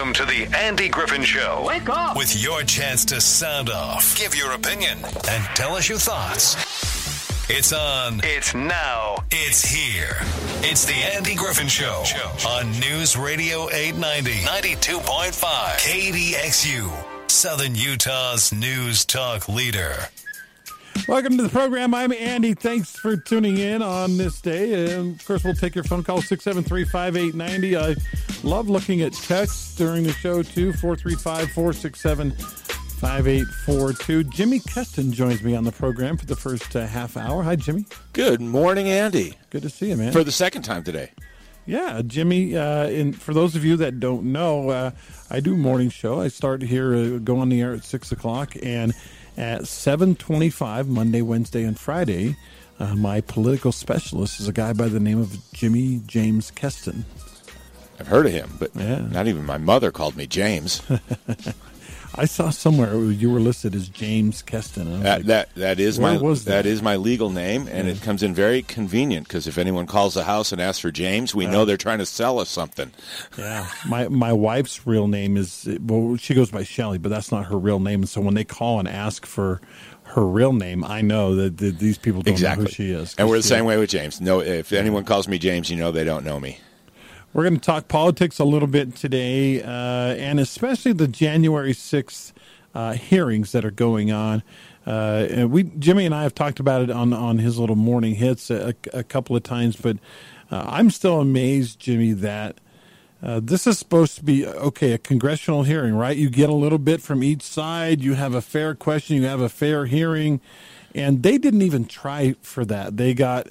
Welcome to the Andy Griffin Show. Wake up! With your chance to sound off, give your opinion, and tell us your thoughts. It's on. It's now. It's here. It's the Andy Griffin Show on News Radio 890, 92.5, KDXU, Southern Utah's news talk leader. Welcome to the program. I'm Andy. Thanks for tuning in on this day. And of course, we'll take your phone call 673 5890. I love looking at texts during the show, too 435 467 5842. Jimi Kestin joins me on the program for the first uh, half hour. Hi, Jimi. Good morning, Andy. Good to see you, man. For the second time today. Yeah, Jimi. Uh, and for those of you that don't know, uh, I do morning show. I start here, uh, go on the air at six o'clock, and at seven twenty-five Monday, Wednesday, and Friday, uh, my political specialist is a guy by the name of Jimi James Kestin. I've heard of him, but Yeah. not even my mother called me James. I saw somewhere you were listed as James Kestin. and I was that, like, that that is my was that? that is my legal name, and it comes in very convenient because if anyone calls the house and asks for James, we know they're trying to sell us something. Yeah, my my wife's real name is well, she goes by Shelley, but that's not her real name. So when they call and ask for her real name, I know that, that these people don't exactly. know who she is. And we're the same way with James. No, if anyone calls me James, you know they don't know me. We're going to talk politics a little bit today, uh, and especially the January sixth uh, hearings that are going on. Uh, we, Jimi and I, have talked about it on on his little morning hits a, a couple of times, but uh, I'm still amazed, Jimi, that. Uh, this is supposed to be okay a congressional hearing right you get a little bit from each side you have a fair question you have a fair hearing and they didn't even try for that they got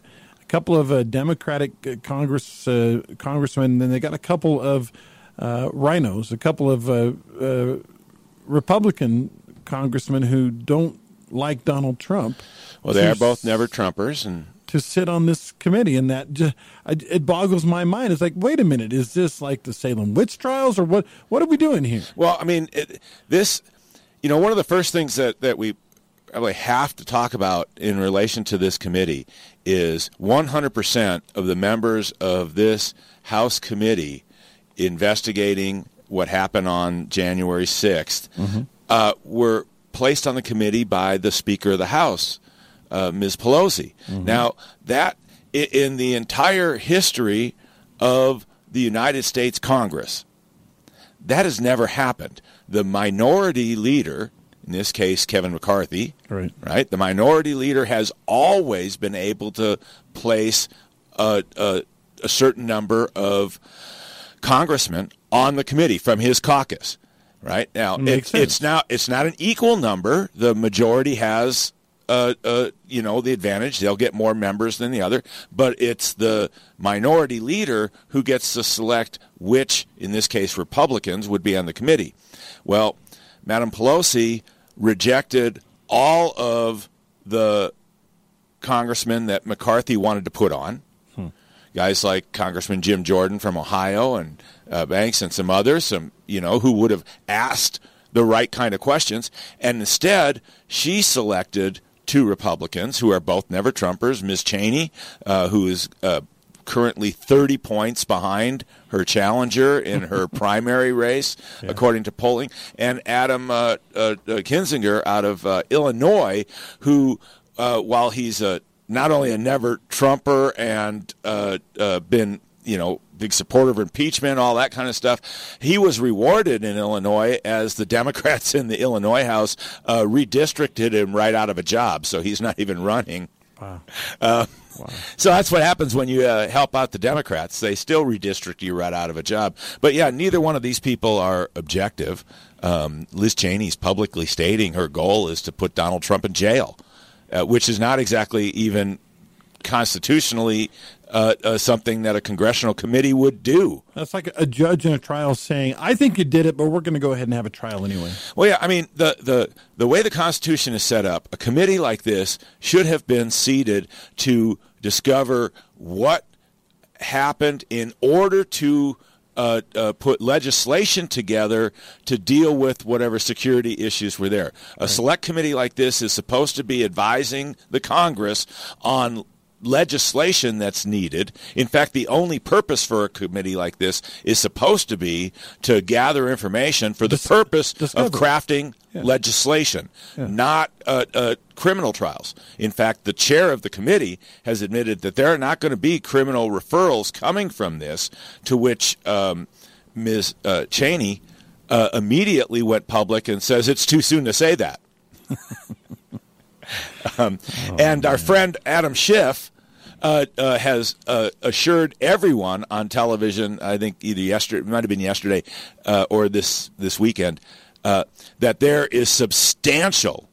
couple of uh, democratic uh, congress uh, congressmen and then they got a couple of uh, rhinos a couple of uh, uh, republican congressmen who don't like donald trump Well, they are both never Trumpers, and to sit on this committee, and that just, it boggles my mind. It's like, wait a minute, is this like the Salem witch trials, or what? What are we doing here? Well, I mean, it, this, you know, one of the first things that, that we probably have to talk about in relation to this committee is 100% of the members of this House committee investigating what happened on January 6th uh, were placed on the committee by the Speaker of the House, uh, Ms. Pelosi. Now, that in the entire history of the United States Congress, that has never happened. The minority leader, in this case Kevin McCarthy, Right. right? The minority leader has always been able to place a, a, a certain number of congressmen on the committee from his caucus. Right now, it, it's now it's not an equal number. The majority has, uh, uh, you know, the advantage. They'll get more members than the other, but it's the minority leader who gets to select which, in this case, Republicans would be on the committee. Well, Madam Pelosi rejected all of the congressmen that McCarthy wanted to put on. Guys like Congressman Jim Jordan from Ohio and uh, Banks and some others, some you know who would have asked the right kind of questions, and instead she selected two Republicans who are both never Trumpers. Ms. Cheney, uh, who is uh, currently 30 points behind her challenger in her primary race, according to polling, and Adam uh, uh, uh, Kinzinger out of uh, Illinois, who, uh, while he's a, not only a never Trumper and uh, uh, been, you know, big supporter of impeachment, all that kind of stuff, he was rewarded in Illinois as the Democrats in the Illinois House uh, redistricted him right out of a job, so he's not even running. Wow. Uh, So that's what happens when you uh, help out the Democrats. They still redistrict you right out of a job. But yeah, neither one of these people are objective. Um, Liz Cheney's publicly stating her goal is to put Donald Trump in jail, uh, which is not exactly even constitutionally uh, uh, something that a congressional committee would do. That's like a judge in a trial saying, "I think you did it, but we're going to go ahead and have a trial anyway." Well, yeah, I mean the, the the way the Constitution is set up, a committee like this should have been seated to discover what happened in order to uh, uh, put legislation together to deal with whatever security issues were there. A select committee like this is supposed to be advising the Congress on legislation that's needed. In fact, the only purpose for a committee like this is supposed to be to gather information for the Dis- purpose of crafting yeah. legislation, yeah. not uh, uh, criminal trials. In fact, the chair of the committee has admitted that there are not going to be criminal referrals coming from this, to which um, Ms. Uh, Cheney uh, immediately went public and says it's too soon to say that. Um, oh, and man. our friend Adam Schiff uh, uh, has uh, assured everyone on television, I think either yesterday, it might have been yesterday, uh, or this this weekend, uh, that there is substantial,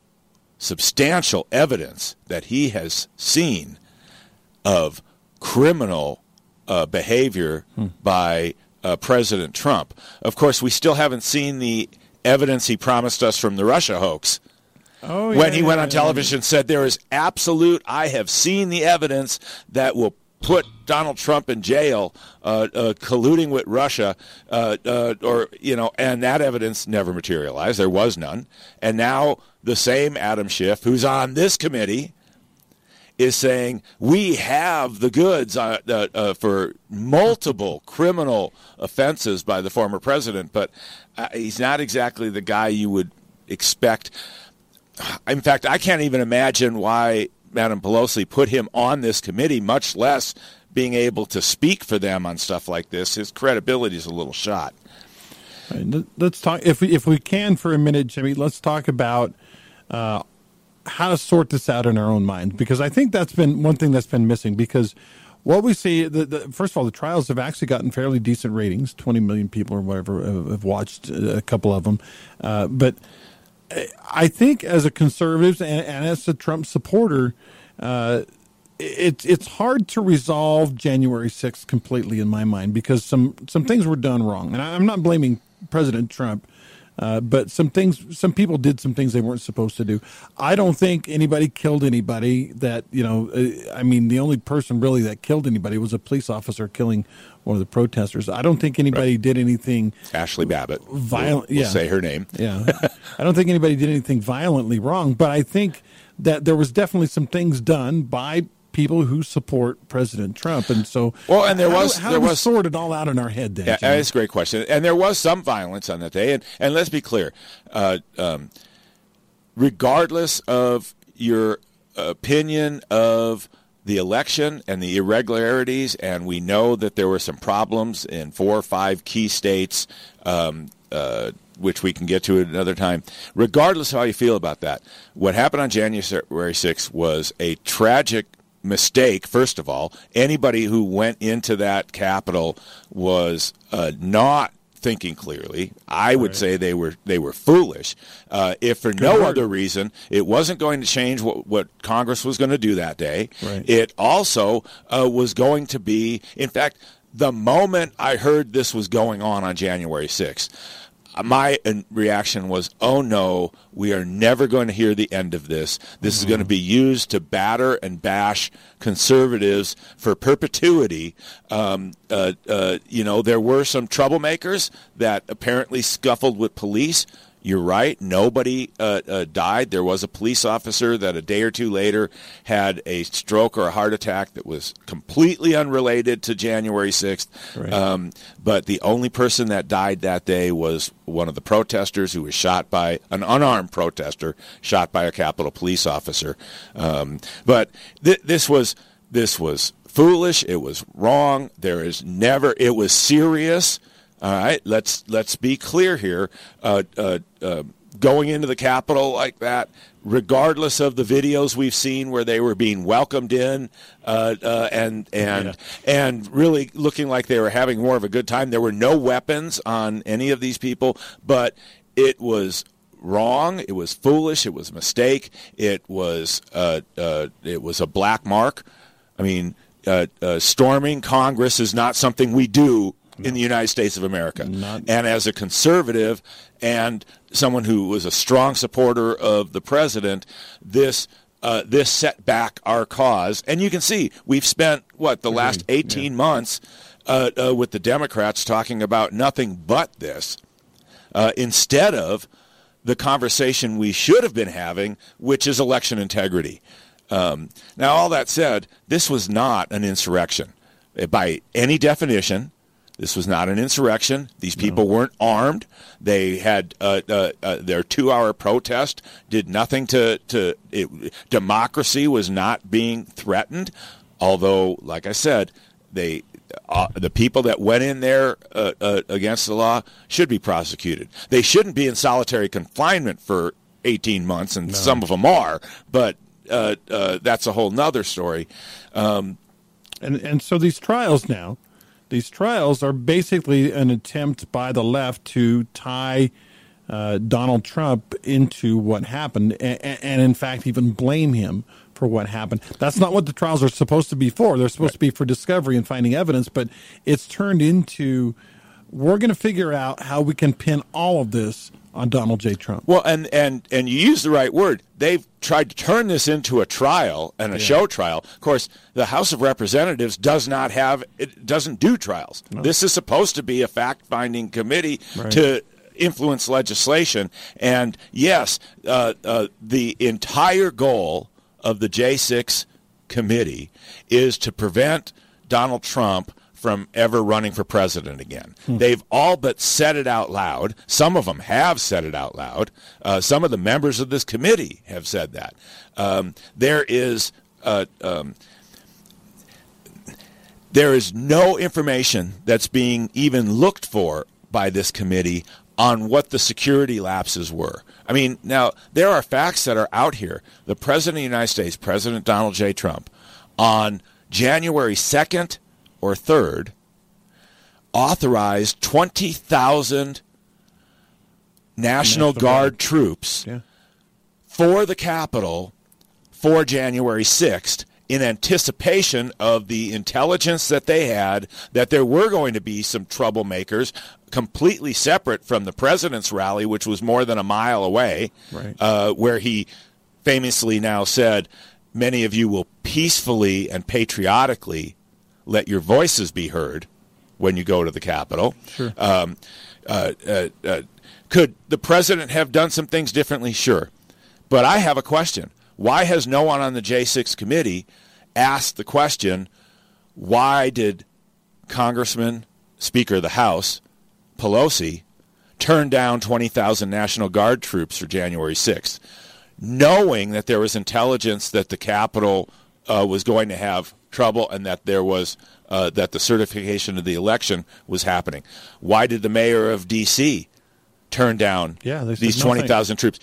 substantial evidence that he has seen of criminal uh, behavior hmm. by President Trump. Of course, we still haven't seen the evidence he promised us from the Russia hoax. Oh, yeah, when he yeah, went on television, said there is absolute. I have seen the evidence that will put Donald Trump in jail, uh, uh, colluding with Russia, uh, uh, or you know, and that evidence never materialized. There was none, and now the same Adam Schiff, who's on this committee, is saying we have the goods uh, uh, for multiple criminal offenses by the former president, but he's not exactly the guy you would expect in fact, I can't even imagine why Madam Pelosi put him on this committee, much less being able to speak for them on stuff like this. His credibility is a little shot. Let's talk if we if we can for a minute, Jimi. Let's talk about uh, how to sort this out in our own minds because I think that's been one thing that's been missing. Because what we see, the, the, first of all, the trials have actually gotten fairly decent ratings. Twenty million people or whatever have, have watched a couple of them, uh, but I think as a conservative and, and as a Trump supporter, uh, it's it's hard to resolve January 6th completely in my mind because some some things were done wrong, and I'm not blaming President Trump. Uh, but some things, some people did some things they weren't supposed to do. I don't think anybody killed anybody. That you know, uh, I mean, the only person really that killed anybody was a police officer killing one of the protesters. I don't think anybody right. did anything. Ashli Babbitt, violent. We'll, we'll yeah, say her name. Yeah, I don't think anybody did anything violently wrong. But I think that there was definitely some things done by people who support President Trump, and so well, and there was how, there was sorted all out in our head. Then, yeah, that's a great question, and there was some violence on that day, and and let's be clear, uh, um, regardless of your opinion of the election and the irregularities, and we know that there were some problems in four or five key states. Um, uh, which we can get to at another time. Regardless of how you feel about that, what happened on January 6th was a tragic mistake, first of all. Anybody who went into that Capitol was uh, not thinking clearly. I would right. say they were they were foolish. Uh, if for Good no word. other reason, it wasn't going to change what, what Congress was going to do that day. Right. It also uh, was going to be, in fact, the moment I heard this was going on on January 6th, my reaction was, oh no, we are never going to hear the end of this. This mm-hmm. is going to be used to batter and bash conservatives for perpetuity. Um, uh, uh, you know, there were some troublemakers that apparently scuffled with police. You're right. Nobody uh, uh, died. There was a police officer that a day or two later had a stroke or a heart attack that was completely unrelated to January 6th. Right. Um, but the only person that died that day was one of the protesters who was shot by an unarmed protester, shot by a Capitol police officer. Um, but th- this was this was foolish. It was wrong. There is never. It was serious. All right, let's let's be clear here. Uh, uh, uh, going into the Capitol like that, regardless of the videos we've seen where they were being welcomed in uh, uh, and and yeah. and really looking like they were having more of a good time. There were no weapons on any of these people, but it was wrong. It was foolish. It was a mistake. It was uh, it was a black mark. I mean, storming Congress is not something we do in the United States of America. Not- and as a conservative and someone who was a strong supporter of the president, this uh, this set back our cause. And you can see we've spent what the last 18 yeah. months uh, uh, with the Democrats talking about nothing but this uh, instead of the conversation we should have been having, which is election integrity. Um, now, all that said, this was not an insurrection by any definition. This was not an insurrection. These people no. weren't armed. They had uh, uh, uh, their two-hour protest did nothing to to it, democracy was not being threatened. Although, like I said, they uh, the people that went in there uh, uh, against the law should be prosecuted. They shouldn't be in solitary confinement for 18 months, and no. some of them are. But that's a whole nother story. Um, and and so these trials now these trials are basically an attempt by the left to tie uh, Donald Trump into what happened, and, and, in fact, even blame him for what happened. That's not what the trials are supposed to be for. They're supposed right. to be for discovery and finding evidence, but it's turned into we're going to figure out how we can pin all of this on Donald J. Trump. Well, and and and you use the right word. They've tried to turn this into a trial and a yeah. show trial. Of course, the House of Representatives does not have it doesn't do trials. No. This is supposed to be a fact-finding committee right. to influence legislation. And yes, uh, uh, the entire goal of the J6 committee is to prevent Donald Trump from ever running for president again. Hmm. They've all but said it out loud. Some of them have said it out loud. Uh, some of the members of this committee have said that. Um, there is. Uh, um, there is no information that's being even looked for by this committee on what the security lapses were. I mean, now there are facts that are out here. The President of the United States, President Donald J. Trump, on January 2nd or 3rd authorized 20,000 National, National Guard, Guard, troops yeah. for the Capitol for January 6th in anticipation of the intelligence that they had that there were going to be some troublemakers completely separate from the president's rally, which was more than a mile away, right. uh, where he famously now said, Many of you will peacefully and patriotically let your voices be heard when you go to the Capitol. Sure. Um, uh, uh, uh, could the president have done some things differently? Sure. But I have a question. Why has no one on the J6 committee asked the question why did Congressman, Speaker of the House, Pelosi, turn down 20,000 National Guard troops for January 6th, knowing that there was intelligence that the Capitol uh, was going to have trouble and that there was uh, that the certification of the election was happening. Why did the mayor of D.C. turn down yeah, these twenty thousand troops?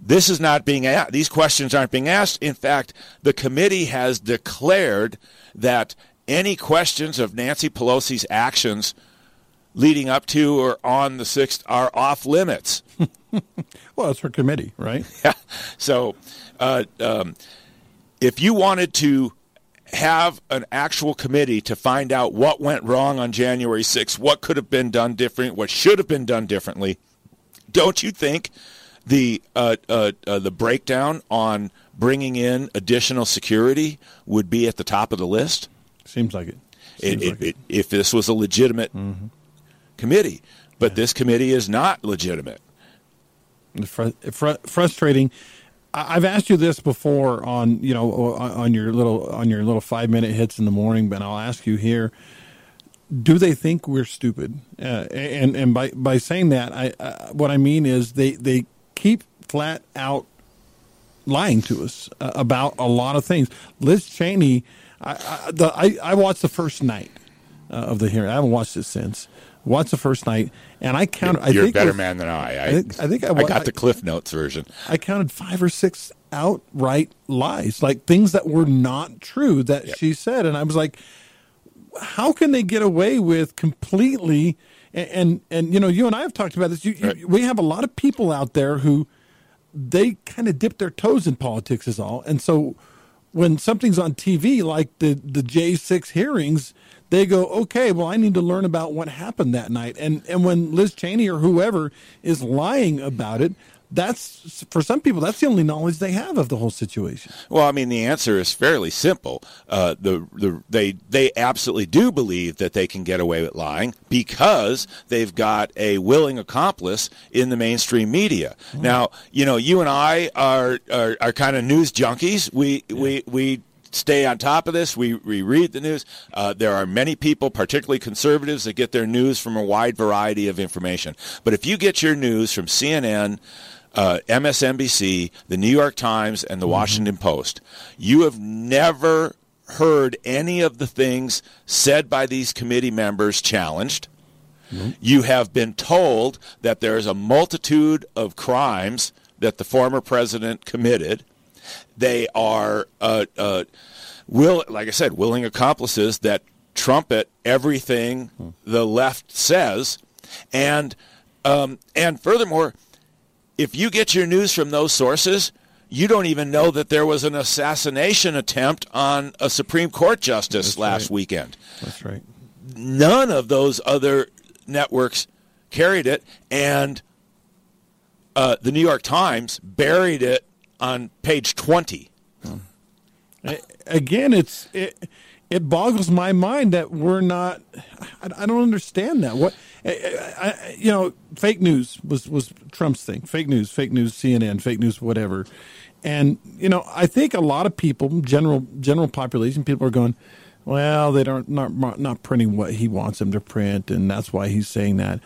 This is not being asked. These questions aren't being asked. In fact, the committee has declared that any questions of Nancy Pelosi's actions leading up to or on the 6th are off limits. well, it's her committee, right? Yeah. So uh, um, if you wanted to have an actual committee to find out what went wrong on January 6th, what could have been done different, what should have been done differently. Don't you think the uh, uh, uh, the breakdown on bringing in additional security would be at the top of the list? Seems like it. Seems it, like it, it. If this was a legitimate mm-hmm. committee, but yeah. this committee is not legitimate. Fr- fr- frustrating I've asked you this before on you know on your little on your little five minute hits in the morning, but I'll ask you here: Do they think we're stupid? Uh, and and by by saying that, I uh, what I mean is they they keep flat out lying to us uh, about a lot of things. Liz Cheney, I I, the, I, I watched the first night uh, of the hearing. I haven't watched it since. Watched the first night, and I counted. You're I think a better was, man than I. I, I think I, think I, I got the Cliff Notes version. I counted five or six outright lies, like things that were not true that yep. she said, and I was like, how can they get away with completely? And and, and you know, you and I have talked about this. You, right. you, we have a lot of people out there who they kind of dip their toes in politics, is all, and so when something's on TV like the the J six hearings they go, okay, well, I need to learn about what happened that night. And and when Liz Cheney or whoever is lying about it, that's for some people that's the only knowledge they have of the whole situation. Well, I mean, the answer is fairly simple. Uh, the the they they absolutely do believe that they can get away with lying because they've got a willing accomplice in the mainstream media. Mm. Now, you know, you and I are are, are kind of news junkies. We yeah. we we stay on top of this. We, we read the news. Uh, there are many people, particularly conservatives, that get their news from a wide variety of information. But if you get your news from CNN, uh, MSNBC, the New York Times, and the mm-hmm. Washington Post. You have never heard any of the things said by these committee members challenged. Mm-hmm. You have been told that there is a multitude of crimes that the former president committed. They are, uh, uh, will, like I said, willing accomplices that trumpet everything mm-hmm. the left says, and um, and furthermore, if you get your news from those sources, you don't even know that there was an assassination attempt on a Supreme Court justice That's last right. weekend. That's right. None of those other networks carried it, and uh, the New York Times buried it on page 20. Again, it's it, it boggles my mind that we're not. I, I don't understand that. What I, I, you know, fake news was was Trump's thing. Fake news, fake news, CNN, fake news, whatever. And you know, I think a lot of people, general general population, people are going, well, they don't not not printing what he wants them to print, and that's why he's saying that.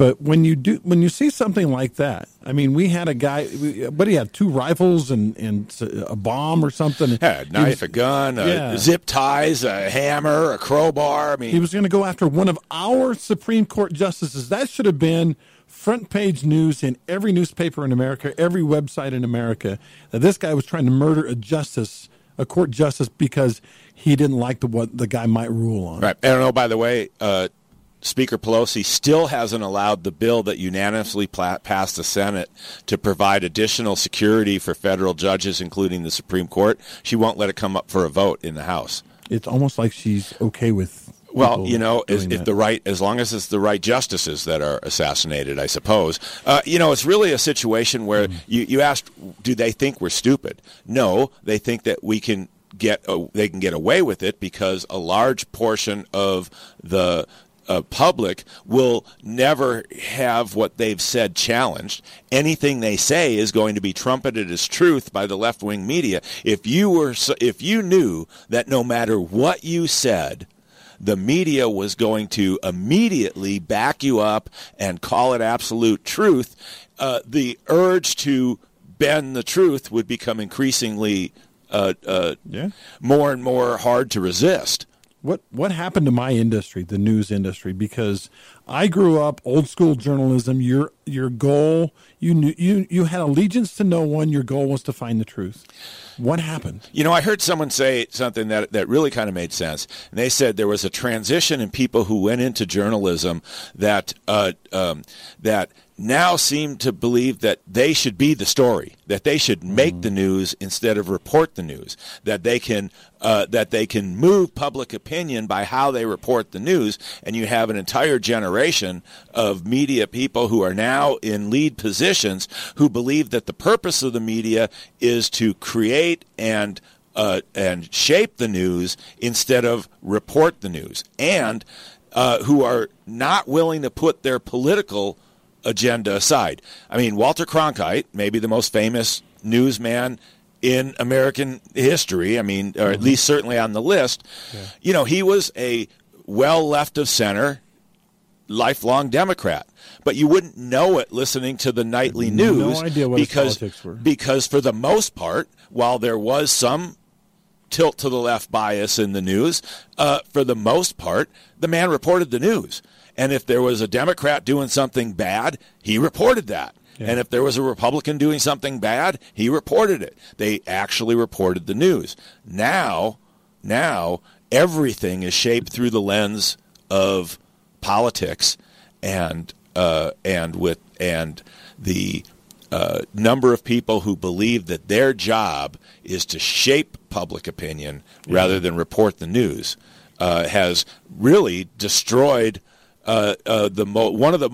But when you do, when you see something like that, I mean, we had a guy, but he had two rifles and, and a bomb or something. Yeah, a knife, was, a gun, yeah. zip ties, a hammer, a crowbar. I mean, he was going to go after one of our Supreme Court justices. That should have been front page news in every newspaper in America, every website in America. That this guy was trying to murder a justice, a court justice, because he didn't like the what the guy might rule on. Right. I don't know. By the way, uh, Speaker Pelosi still hasn't allowed the bill that unanimously passed the Senate to provide additional security for federal judges, including the Supreme Court. She won't let it come up for a vote in the House. It's almost like she's okay with. Well, you know, if, if, the right, as long as it's the right justices that are assassinated, I suppose. Uh, you know, it's really a situation where mm. you, you asked, do they think we're stupid? No, they think that we can get uh, they can get away with it because a large portion of the uh, public will never have what they've said challenged. Anything they say is going to be trumpeted as truth by the left wing media. If you were, if you knew that no matter what you said, the media was going to immediately back you up and call it absolute truth, uh, the urge to bend the truth would become increasingly uh, uh, yeah. more and more hard to resist. What what happened to my industry, the news industry? Because I grew up old school journalism. Your your goal, you knew you you had allegiance to no one. Your goal was to find the truth. What happened? You know, I heard someone say something that that really kind of made sense. And they said there was a transition in people who went into journalism that uh, um, that now seem to believe that they should be the story, that they should make mm. the news instead of report the news, that they can uh, that they can move public opinion by how they report the news, and you have an entire generation of media people who are now in lead positions who believe that the purpose of the media is to create and uh, and shape the news instead of report the news, and uh, who are not willing to put their political agenda aside. I mean, Walter Cronkite, maybe the most famous newsman in American history, I mean, or at mm-hmm. least certainly on the list, yeah. you know, he was a well left of center, lifelong Democrat. But you wouldn't know it listening to the nightly news no because, because, because for the most part, while there was some tilt to the left bias in the news, uh, for the most part, the man reported the news. And if there was a Democrat doing something bad, he reported that. Yeah. And if there was a Republican doing something bad, he reported it. They actually reported the news. Now, now everything is shaped through the lens of politics and uh, and with and the uh, number of people who believe that their job is to shape public opinion yeah. rather than report the news uh, has really destroyed uh, uh, the mo- one of the,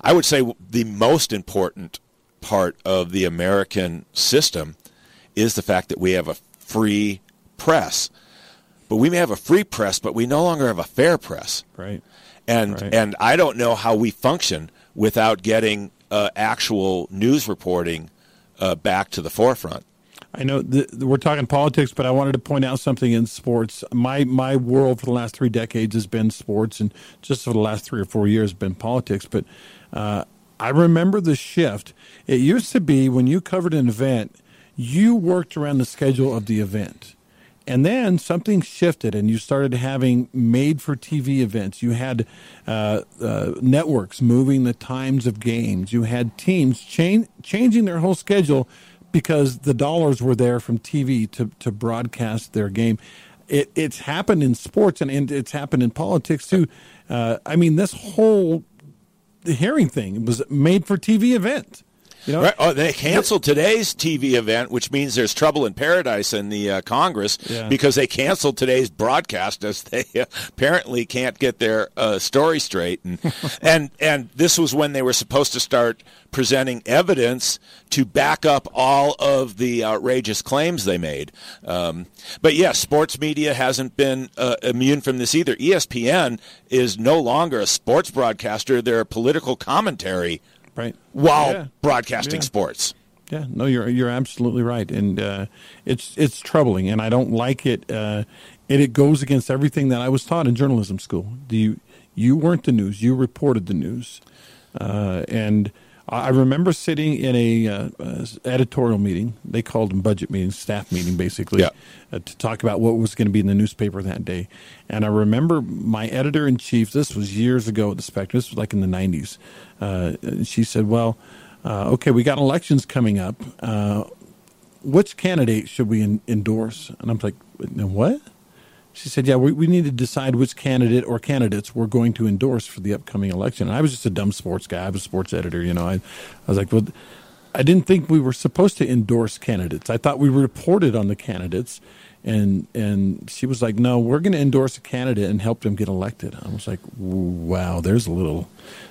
I would say the most important part of the American system is the fact that we have a free press. But we may have a free press, but we no longer have a fair press. Right. And Right. and I don't know how we function without getting uh, actual news reporting uh, back to the forefront. I know th- we're talking politics, but I wanted to point out something in sports. My my world for the last three decades has been sports, and just for the last three or four years, been politics. But uh, I remember the shift. It used to be when you covered an event, you worked around the schedule of the event. And then something shifted, and you started having made for TV events. You had uh, uh, networks moving the times of games. You had teams changing their whole schedule because the dollars were there from TV to, to broadcast their game. It, it's happened in sports and, and it's happened in politics too. Uh, I mean, this whole hearing thing was made for TV event. You know, Right. Oh, they canceled today's TV event, which means there's trouble in paradise in the uh, Congress Yeah. because they canceled today's broadcast as they uh, apparently can't get their uh, story straight. And, and and this was when they were supposed to start presenting evidence to back up all of the outrageous claims they made. Um, but yes, sports media hasn't been uh, immune from this either. ESPN is no longer a sports broadcaster; they're a political commentary right? while Yeah. broadcasting Yeah. sports. Yeah, no, you're you're absolutely right, and uh, it's it's troubling, and I don't like it. Uh, it it goes against everything that I was taught in journalism school. Do you you weren't the news; you reported the news, uh, and I remember sitting in a uh, uh, editorial meeting. They called them budget meetings, staff meeting, basically, Yeah. uh, to talk about what was going to be in the newspaper that day. And I remember my editor in chief. This was years ago at the Spectrum. This was like in the '90s. Uh, she said, "Well, uh, okay, we got elections coming up. Uh, which candidate should we en- endorse?" And I'm like, "What?" She said, "Yeah, we, we need to decide which candidate or candidates we're going to endorse for the upcoming election." And I was just a dumb sports guy. I was a sports editor, you know. I, I was like, "Well, I didn't think we were supposed to endorse candidates. I thought we reported on the candidates." And and she was like, "No, we're going to endorse a candidate and help them get elected." I was like, "Wow, there's a little,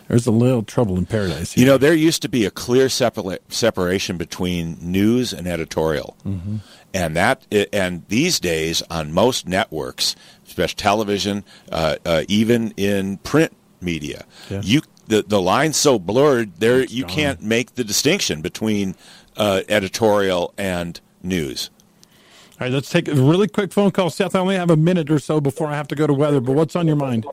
there's a little trouble in paradise." Here. You know, there used to be a clear separa- separation between news and editorial, Mm-hmm. And that and these days on most networks, especially television, uh, uh, even in print media, Yeah. you the the line's so blurred there It's you gone. can't make the distinction between uh, editorial and news. All right, let's take a really quick phone call. Seth, I only have a minute or so before I have to go to weather, but what's on your mind?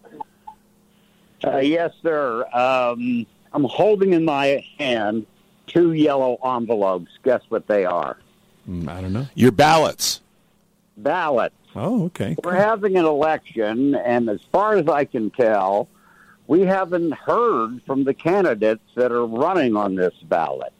Uh, yes, sir. Um, I'm holding in my hand two yellow envelopes. Guess what they are? Mm, I don't know. Your ballots. Ballots. Oh, okay. We're having an election, and as far as I can tell, we haven't heard from the candidates that are running on this ballot.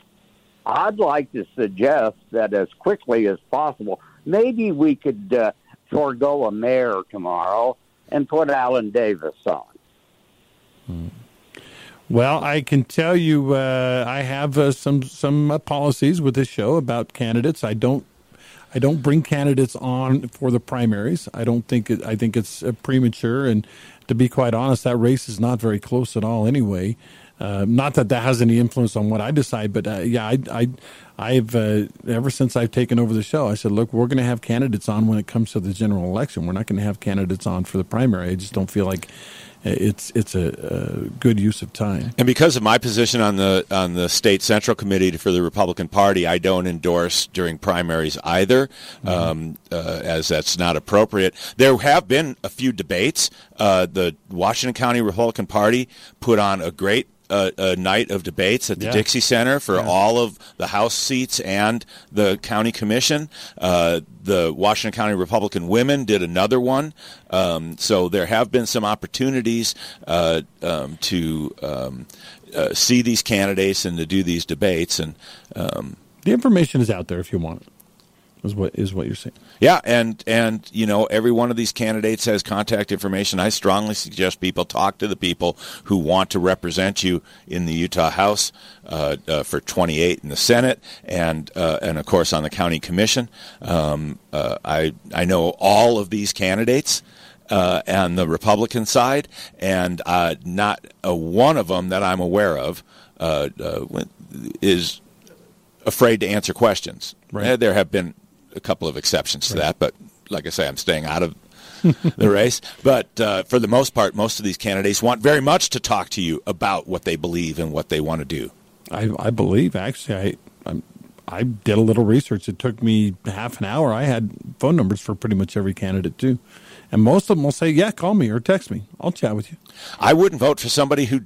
I'd like to suggest that as quickly as possible, maybe we could uh, forego a mayor tomorrow and put Alan Davis on. Well, I can tell you, uh, I have uh, some some uh, policies with this show about candidates. I don't, I don't bring candidates on for the primaries. I don't think it, I think it's uh, premature, and to be quite honest, that race is not very close at all anyway. Uh, not that that has any influence on what I decide, but uh, yeah, I, I, I've uh, ever since I've taken over the show, I said, look, we're going to have candidates on when it comes to the general election. We're not going to have candidates on for the primary. I just don't feel like it's it's a, a good use of time. And because of my position on the on the state central committee for the Republican Party, I don't endorse during primaries either, um, uh, as that's not appropriate. There have been a few debates. Uh, the Washington County Republican Party put on a great uh, a night of debates at the Yeah. Dixie Center for Yeah. all of the House seats and the county commission. Uh, the Washington County Republican women did another one. Um, so there have been some opportunities uh, um, to um, uh, see these candidates and to do these debates. And um, The information is out there if you want it. Is what is what you're saying? yeah, and and you know every one of these candidates has contact information. I strongly suggest people talk to the people who want to represent you in the Utah House uh, uh, for 28 in the Senate, and uh, and of course on the county commission. Um, uh, I I know all of these candidates. Uh, on the Republican side, and uh, not a one of them that I'm aware of uh, uh, is afraid to answer questions. Right. There have been a couple of exceptions to that, but like I say, I'm staying out of the race. But uh, for the most part, most of these candidates want very much to talk to you about what they believe and what they want to do. I, I believe actually I I'm, I did a little research. It took me half an hour. I had phone numbers for pretty much every candidate too, and most of them will say, "Yeah, call me or text me. I'll chat with you." I wouldn't vote for somebody who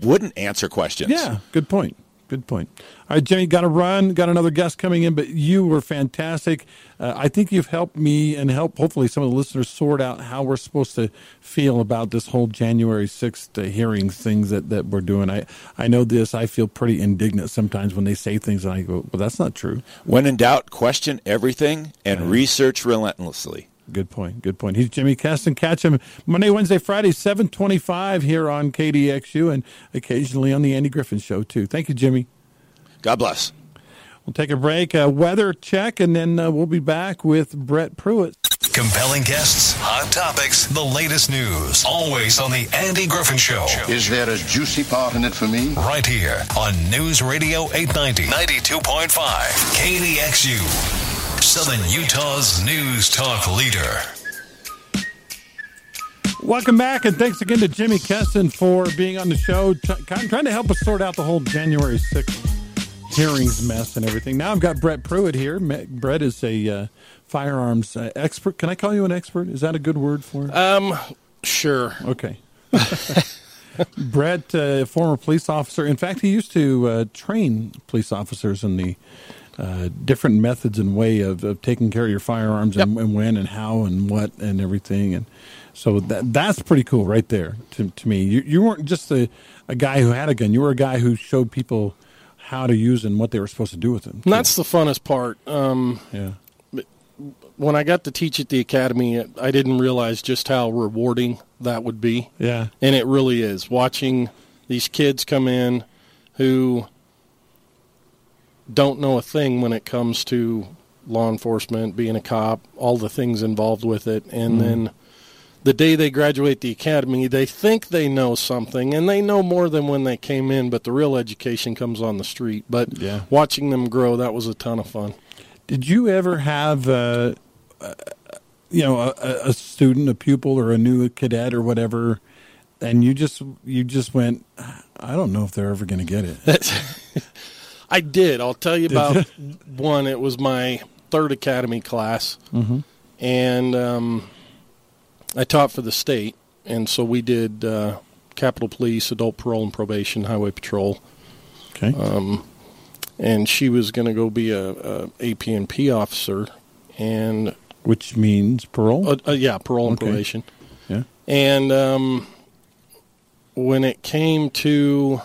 wouldn't answer questions. Yeah, good point. Good point. All right, Jimi, got to run. Got another guest coming in, but you were fantastic. Uh, I think you've helped me and help hopefully some of the listeners sort out how we're supposed to feel about this whole January sixth uh, hearings things that, that we're doing. I I know this. I feel pretty indignant sometimes when they say things, and I go, "Well, that's not true." When in doubt, question everything and research relentlessly. Good point. Good point. He's Jimi Kestin. Catch him Monday, Wednesday, Friday, 725 here on KDXU and occasionally on the Andy Griffin Show, too. Thank you, Jimi. God bless. We'll take a break, a weather check, and then uh, we'll be back with Brett Pruitt. Compelling guests, hot topics, the latest news. Always on the Andy Griffin Show. Is there a juicy part in it for me? Right here on News Radio 890, 92.5, KDXU. Southern Utah's news talk leader. Welcome back, and thanks again to Jimi Kestin for being on the show, kind of trying to help us sort out the whole January 6th hearings mess and everything. Now I've got Brett Pruitt here. Brett is a uh, firearms uh, expert. Can I call you an expert? Is that a good word for it? Um, sure. Okay. Brett, uh, former police officer. In fact, he used to uh, train police officers in the uh, different methods and way of, of taking care of your firearms and, and when and how and what and everything. And so that that's pretty cool right there to, to me. You, you weren't just a, a guy who had a gun. You were a guy who showed people how to use and what they were supposed to do with them. That's the funnest part. Um, yeah. when I got to teach at the academy, I didn't realize just how rewarding that would be. Yeah. And it really is. Watching these kids come in who don't know a thing when it comes to law enforcement, being a cop, all the things involved with it. And then the day they graduate the academy, they think they know something, and they know more than when they came in, but the real education comes on the street. But Yeah. watching them grow, that was a ton of fun. Did you ever have, uh, uh, you know, a, a student, a pupil, or a new cadet or whatever, and you just you just went, I don't know if they're ever going to get it. I did. I'll tell you about one. It was my third academy class, and um, I taught for the state, and so we did uh, Capitol Police, Adult Parole and Probation, Highway Patrol, Okay. Um, and she was going to go be a, a AP&P officer, and Which means parole. uh, uh, yeah, parole and Okay. probation. yeah. And um, when it came to,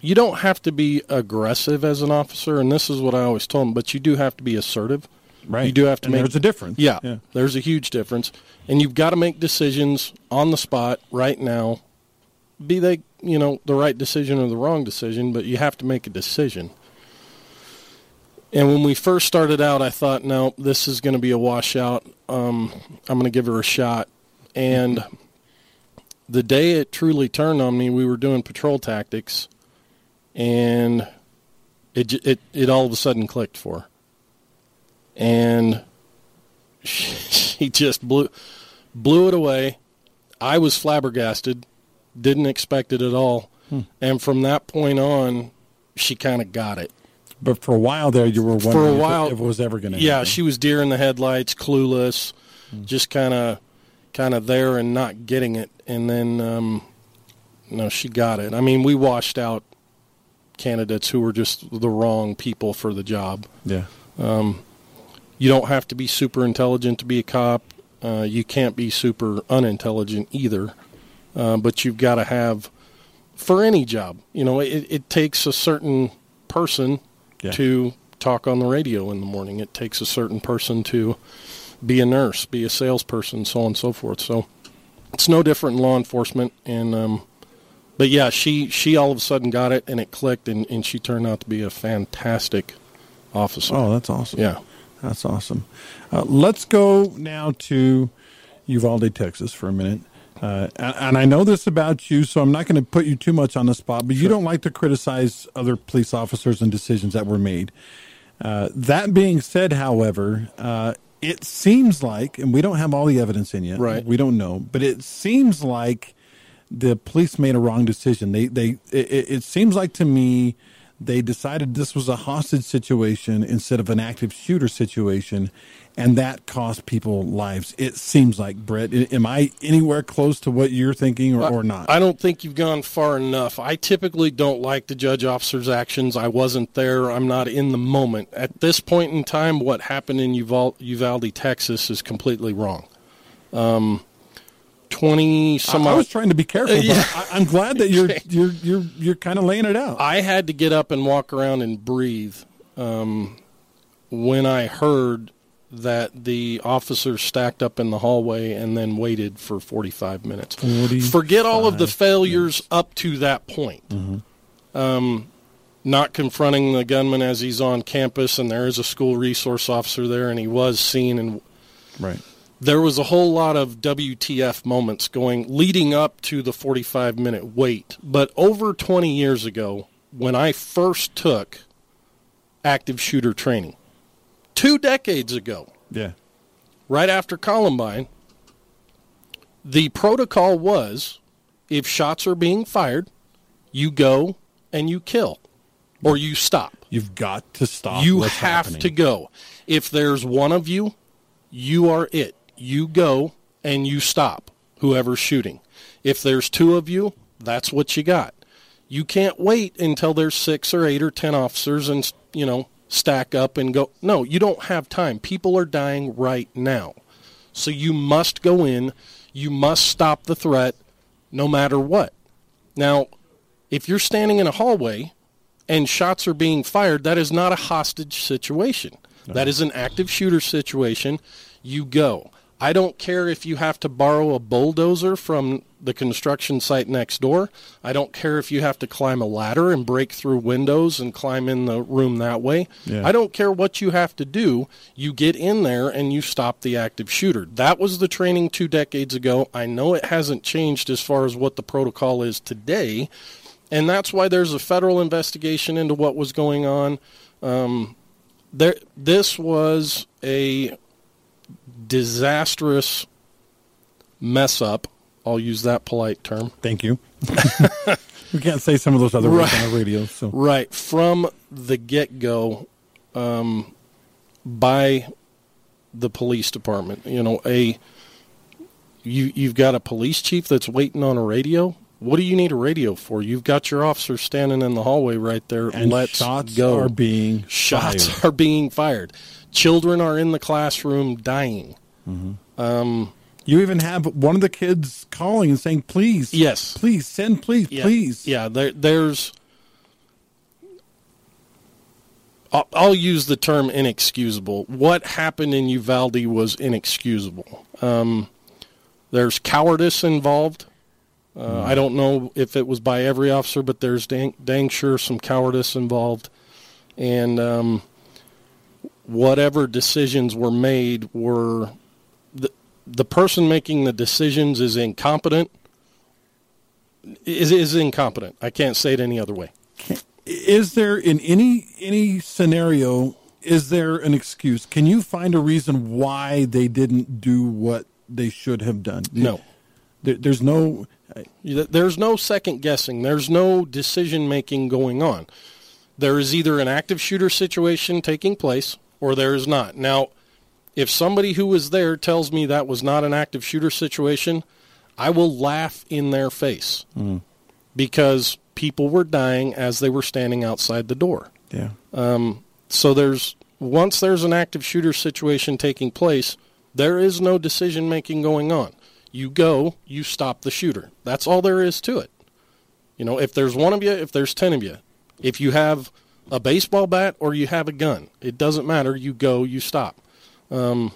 you don't have to be aggressive as an officer, and this is what I always told them, but you do have to be assertive. Right. You do have to And make. There's a difference. Yeah, Yeah. there's a huge difference, and you've got to make decisions on the spot right now. Be they, you know, the right decision or the wrong decision, but you have to make a decision. And when we first started out, I thought, no, this is going to be a washout. Um, I'm going to give her a shot. And the day it truly turned on me, we were doing patrol tactics, and it it it all of a sudden clicked for her. And she, she just blew blew it away. I was flabbergasted, didn't expect it at all, and from that point on, she kind of got it. But for a while there, you were wondering For a if it- while- if, it was ever going to. Yeah, she was deer in the headlights, clueless, just kind of, kind of there and not getting it. And then, um, no, she got it. I mean, we washed out candidates who were just the wrong people for the job. Yeah. You don't have to be super intelligent to be a cop. Uh, you can't be super unintelligent either. Uh, but you've got to have, for any job, you know, it, it takes a certain person Yeah. to talk on the radio in the morning. It takes a certain person to be a nurse, be a salesperson, so on and so forth. So it's no different in law enforcement. And um, but yeah, she she all of a sudden got it and it clicked, and, and she turned out to be a fantastic officer. Oh, that's awesome. Yeah. That's awesome. Uh, let's go now to Uvalde, Texas for a minute. Uh, and, and I know this about you, so I'm not going to put you too much on the spot. But you don't like to criticize other police officers and decisions that were made. Uh, that being said, however, uh, it seems like, and we don't have all the evidence in yet. Right. We don't know, but it seems like the police made a wrong decision. They they it, it seems like to me they decided this was a hostage situation instead of an active shooter situation, and that cost people lives. It seems like Brett. Am I anywhere close to what you're thinking, or, or not? I don't think you've gone far enough. I typically don't like to judge officers' actions. I wasn't there. I'm not in the moment. At this point in time, what happened in Uvalde, Uvalde Texas, is completely wrong. Um, twenty some. I, I was trying to be careful, Yeah. but I, I'm glad that you're you're you're you're kind of laying it out. I had to get up and walk around and breathe um, when I heard that the officers stacked up in the hallway and then waited for 45 minutes. 45 Forget all of the failures up to that point. Um, not confronting the gunman as he's on campus, and there is a school resource officer there, and he was seen and right. There was a whole lot of WTF moments going leading up to the 45 minute wait. But over 20 years ago, when I first took active shooter training, two decades ago, Yeah. right after Columbine, the protocol was if shots are being fired, you go and you kill or you stop. You've got to stop. You have happening. to go. If there's one of you, you are it. You go and you stop whoever's shooting. If there's two of you, that's what you got. You can't wait until there's six or eight or ten officers and, you know, stack up and go. No, you don't have time. People are dying right now. So you must go in. You must stop the threat no matter what. Now, if you're standing in a hallway and shots are being fired, that is not a hostage situation. That is an active shooter situation. You go. I don't care if you have to borrow a bulldozer from the construction site next door. I don't care if you have to climb a ladder and break through windows and climb in the room that way. Yeah. I don't care what you have to do. You get in there and you stop the active shooter. That was the training two decades ago. I know it hasn't changed as far as what the protocol is today. And that's why there's a federal investigation into what was going on. Um, there, this was a disastrous mess up. I'll use that polite term. Thank you. we can't say some of those other words Right. on the radio. So Right from the get go, um, by the police department. You know, a you you've got a police chief that's waiting on a radio. What do you need a radio for? You've got your officer standing in the hallway right there. and Let's shots go. are being shots fired. are being fired. Children are in the classroom dying. You even have one of the kids calling and saying, "Please, Yes. please send, please, Yeah. please." Yeah, there, there's. I'll, I'll use the term inexcusable. What happened in Uvalde was inexcusable. Um, there's cowardice involved. Uh, I don't know if it was by every officer, but there's dang, dang sure some cowardice involved. And um, whatever decisions were made were. The, the person making the decisions is incompetent is is incompetent. I can't say it any other way. Is there in any any scenario? Is there an excuse? Can you find a reason why they didn't do what they should have done? No. There, there's no. There's no second guessing. There's no decision making going on. There is either an active shooter situation taking place or there is not. Now, if somebody who was there tells me that was not an active shooter situation, I will laugh in their face mm. because people were dying as they were standing outside the door. Yeah. Um, so there's once there's an active shooter situation taking place, there is no decision making going on. You go, you stop the shooter. That's all there is to it. You know, if there's one of you, if there's 10 of you, if you have a baseball bat or you have a gun, it doesn't matter. You go, you stop. Um,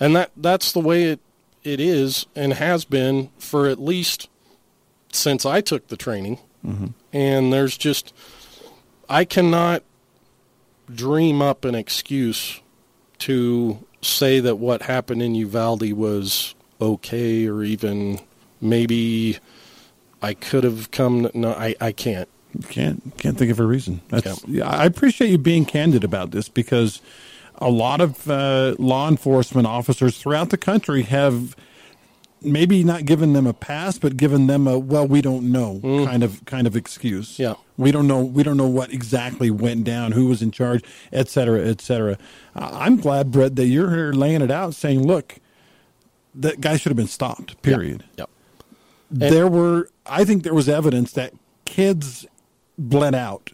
and that that's the way it it is and has been for at least since I took the training. And there's just I cannot dream up an excuse to say that what happened in Uvalde was okay or even maybe I could have come. No, I, I can't. Can't can't think of a reason. That's, yeah. I appreciate you being candid about this because a lot of uh, law enforcement officers throughout the country have maybe not given them a pass, but given them a well, we don't know mm. kind of kind of excuse. Yeah, we don't know. We don't know what exactly went down, who was in charge, et cetera, et cetera. I'm glad, Brett, that you're here laying it out, saying, look, that guy should have been stopped. Period. Yep. yep. There were, I think, there was evidence that kids bled out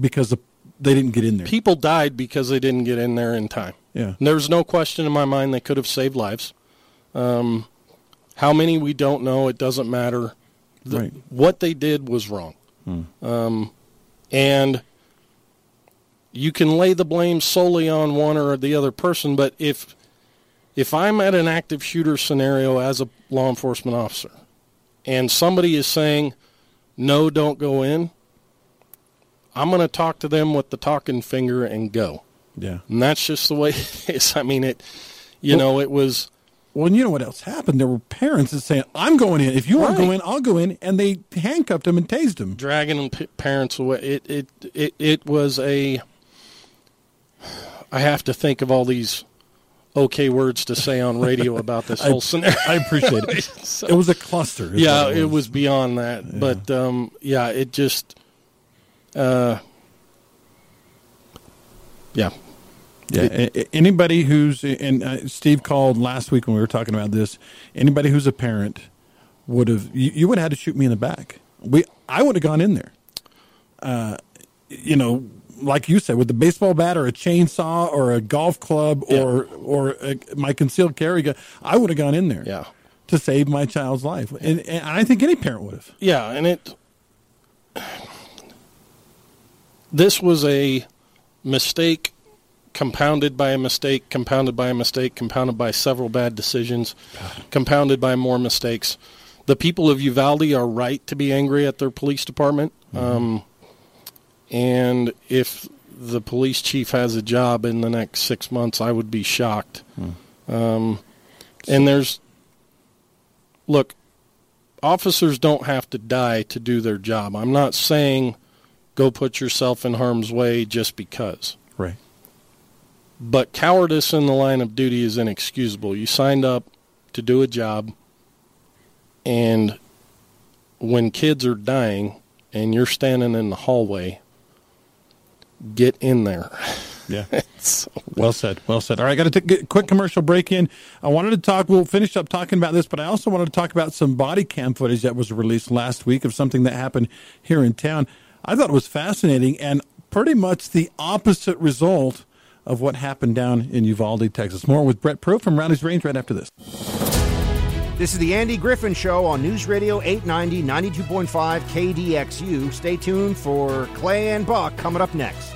because they didn't get in there. People died because they didn't get in there in time. Yeah. There's no question in my mind they could have saved lives. Um, how many we don't know. It doesn't matter. The, right. What they did was wrong. Hmm. Um, and you can lay the blame solely on one or the other person, but if if I'm at an active shooter scenario as a law enforcement officer and somebody is saying, no, don't go in, I'm going to talk to them with the talking finger and go. Yeah. And that's just the way it is. I mean, it, you well, know, it was. Well, you know what else happened? There were parents that saying, "I'm going in. If you want to go in, I'll go in," and they handcuffed them and tased them, dragging parents away. It it it it was a. I have to think of all these okay words to say on radio about this whole scenario. I appreciate it. so, it was a cluster. Yeah, it was. it was. beyond that. Yeah. But um, yeah, it just uh, yeah. Yeah. anybody who's and uh, Steve called last week when we were talking about this. Anybody who's a parent would have you, you would have had to shoot me in the back. We I would have gone in there. Uh, you know, like you said, with the baseball bat or a chainsaw or a golf club yeah. or or a, my concealed carry gun, I would have gone in there. Yeah. To save my child's life, and, and I think any parent would have. Yeah, and it this was a mistake compounded by a mistake, compounded by a mistake, compounded by several bad decisions, compounded by more mistakes. The people of Uvalde are right to be angry at their police department. Mm-hmm. Um, and if the police chief has a job in the next six months, I would be shocked. Mm. Um, and there's, look, officers don't have to die to do their job. I'm not saying go put yourself in harm's way just because. Right. But cowardice in the line of duty is inexcusable. You signed up to do a job, and when kids are dying and you're standing in the hallway, get in there. Yeah. so. Well said. Well said. All right, got to take a quick commercial break in. I wanted to talk, we'll finish up talking about this, but I also wanted to talk about some body cam footage that was released last week of something that happened here in town. I thought it was fascinating and pretty much the opposite result of what happened down in Uvalde, Texas. More with Brett Pruitt from Rowdy's Range right after this. This is the Andy Griffin Show on News Radio 890, 92.5 KDXU. Stay tuned for Clay and Buck coming up next.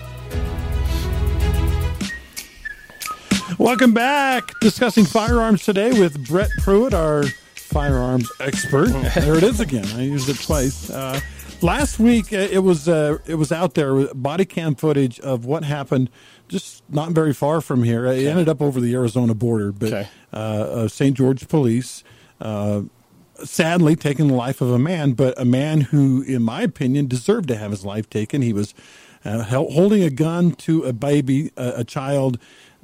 Welcome back. Discussing firearms today with Brett Pruitt, our firearms expert. there it is again. I used it twice. Uh, last week uh, it was uh, it was out there body cam footage of what happened just not very far from here. It ended up over the Arizona border, but okay. uh, St. George Police. Uh, sadly, taking the life of a man, but a man who, in my opinion, deserved to have his life taken. He was uh, holding a gun to a baby, a, a child,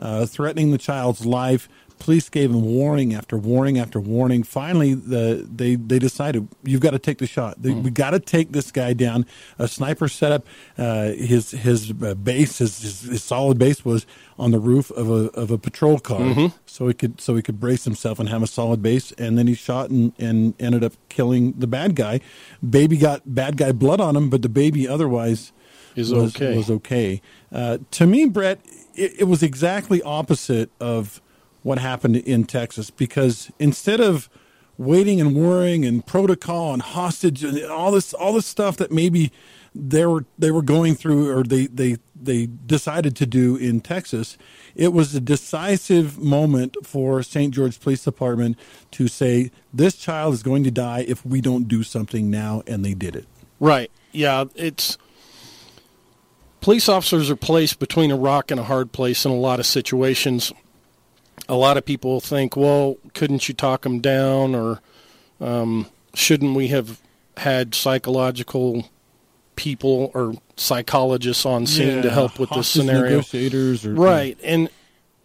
uh, threatening the child's life police gave him warning after warning after warning. Finally, the they they decided you've got to take the shot. They, mm. We got to take this guy down. A sniper set up uh, his his uh, base, his, his, his, solid base was on the roof of a of a patrol car, mm-hmm. so he could so he could brace himself and have a solid base. And then he shot and and ended up killing the bad guy. Baby got bad guy blood on him, but the baby otherwise is was, okay. Was okay. Uh, to me, Brett, it, it was exactly opposite of what happened in Texas because instead of waiting and worrying and protocol and hostage and all this all this stuff that maybe they were they were going through or they they they decided to do in Texas, it was a decisive moment for St. George Police Department to say this child is going to die if we don't do something now, and they did it. Right. Yeah. It's police officers are placed between a rock and a hard place in a lot of situations a lot of people think, well, couldn't you talk them down or, um, shouldn't we have had psychological people or psychologists on scene to help with this scenario? Right. And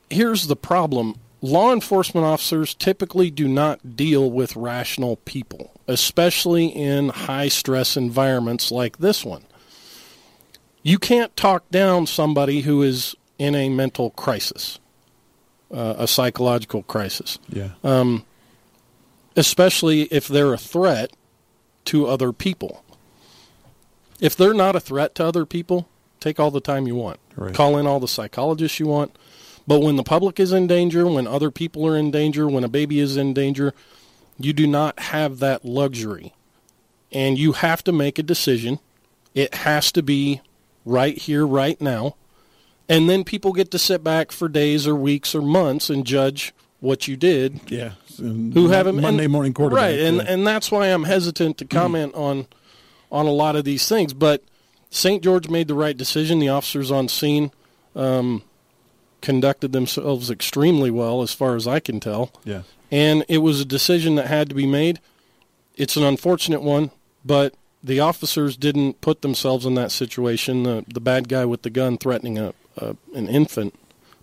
here's the problem law enforcement officers typically do not deal with rational people, especially in high stress environments like this one. You can't talk down somebody who is in a mental crisis, uh, a psychological crisis, yeah. especially if they're a threat to other people. If they're not a threat to other people, take all the time you want. Right. Call in all the psychologists you want. But when the public is in danger, when other people are in danger, when a baby is in danger, you do not have that luxury. And you have to make a decision. It has to be right here, right now. And then people get to sit back for days or weeks or months and judge what you did yeah. who have him Monday and- morning quarterback. right? And yeah. and that's why I'm hesitant to comment on on a lot of these things. But St. George made the right decision. The officers on scene um, conducted themselves extremely well, as far as I can tell. yeah. And it was a decision that had to be made. It's an unfortunate one, but the officers didn't put themselves in that situation. The the bad guy with the gun threatening a, a an infant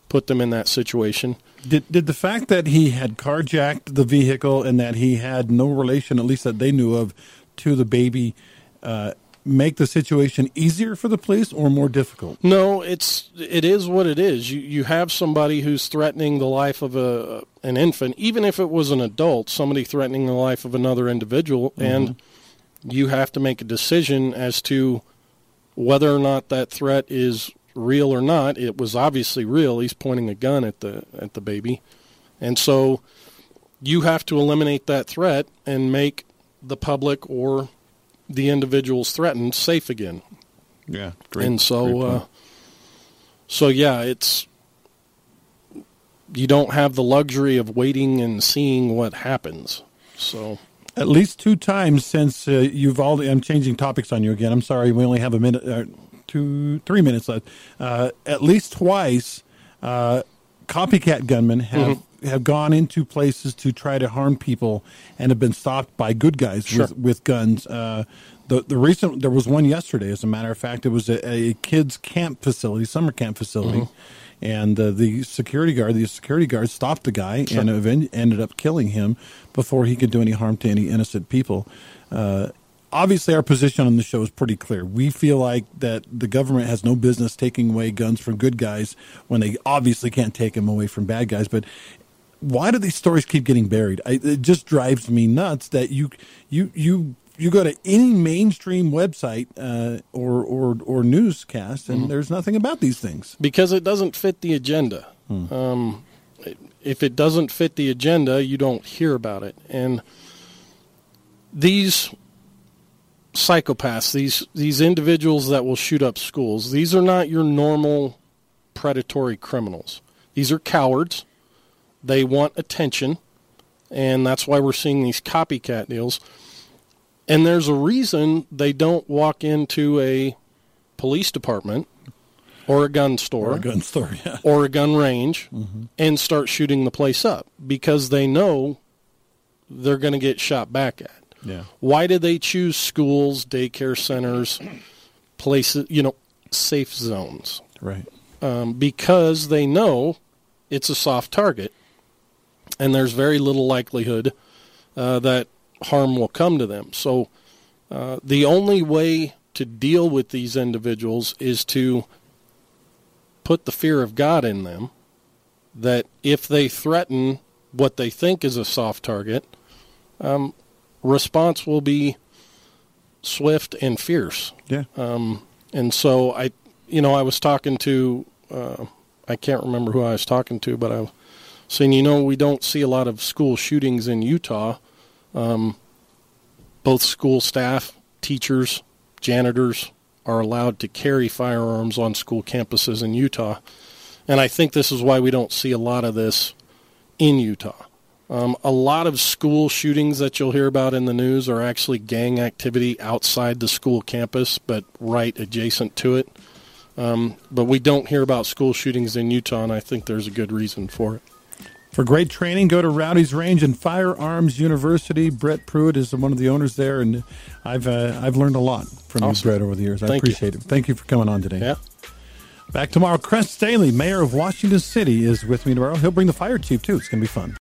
put them in that situation. Did did the fact that he had carjacked the vehicle and that he had no relation, at least that they knew of, to the baby, uh, make the situation easier for the police or more difficult? No, it's it is what it is. You you have somebody who's threatening the life of a an infant, even if it was an adult, somebody threatening the life of another individual, and you have to make a decision as to whether or not that threat is real or not. It was obviously real. He's pointing a gun at the at the baby, and so you have to eliminate that threat and make the public or the individuals threatened safe again Yeah, great, and so uh, so yeah it's you don't have the luxury of waiting and seeing what happens so At least two times since uh, you've all. I'm changing topics on you again. I'm sorry. We only have a minute, uh, two, three minutes left. Uh, at least twice, uh, copycat gunmen have have gone into places to try to harm people and have been stopped by good guys Sure. with with guns. Uh, the the recent there was one yesterday. As a matter of fact, it was a, a kids camp facility, summer camp facility. And uh, the security guard, the security guard, stopped the guy and even ended up killing him before he could do any harm to any innocent people. Uh, obviously, our position on the show is pretty clear. We feel like that the government has no business taking away guns from good guys when they obviously can't take them away from bad guys. But why do these stories keep getting buried? I, it just drives me nuts that you you you you go to any mainstream website uh, or or or newscast and there's nothing about these things. because it doesn't fit the agenda. Um, if it doesn't fit the agenda you don't hear about it. And these psychopaths these these individuals that will shoot up schools these are not your normal predatory criminals. These are cowards. They want attention and that's why we're seeing these copycat deals and there's a reason they don't walk into a police department or a gun store Or a gun store, yeah. or a gun range and start shooting the place up because they know they're going to get shot back at. Yeah. Why do they choose schools, daycare centers, places, you know, safe zones? Right. Um, because they know it's a soft target and there's very little likelihood uh, that harm will come to them. So uh, the only way to deal with these individuals is to put the fear of God in them that if they threaten what they think is a soft target, um, response will be swift and fierce. Yeah. And so I, you know, I was talking to, uh, I can't remember who I was talking to, but I was saying, you know, we don't see a lot of school shootings in Utah. Um, both school staff, teachers, janitors are allowed to carry firearms on school campuses in Utah. And I think this is why we don't see a lot of this in Utah. Um, a lot of school shootings that you'll hear about in the news are actually gang activity outside the school campus, but right adjacent to it. Um, but we don't hear about school shootings in Utah, and I think there's a good reason for it. For great training, go to Rowdy's Range and Firearms University. Brett Pruitt is one of the owners there, and I've uh, I've learned a lot from Awesome. you, Brett, over the years. I Thank you. appreciate it. Thank you for coming on today. Yeah. Back tomorrow. Kress Staheli, mayor of Washington City, is with me tomorrow. He'll bring the fire chief too. It's going to be fun.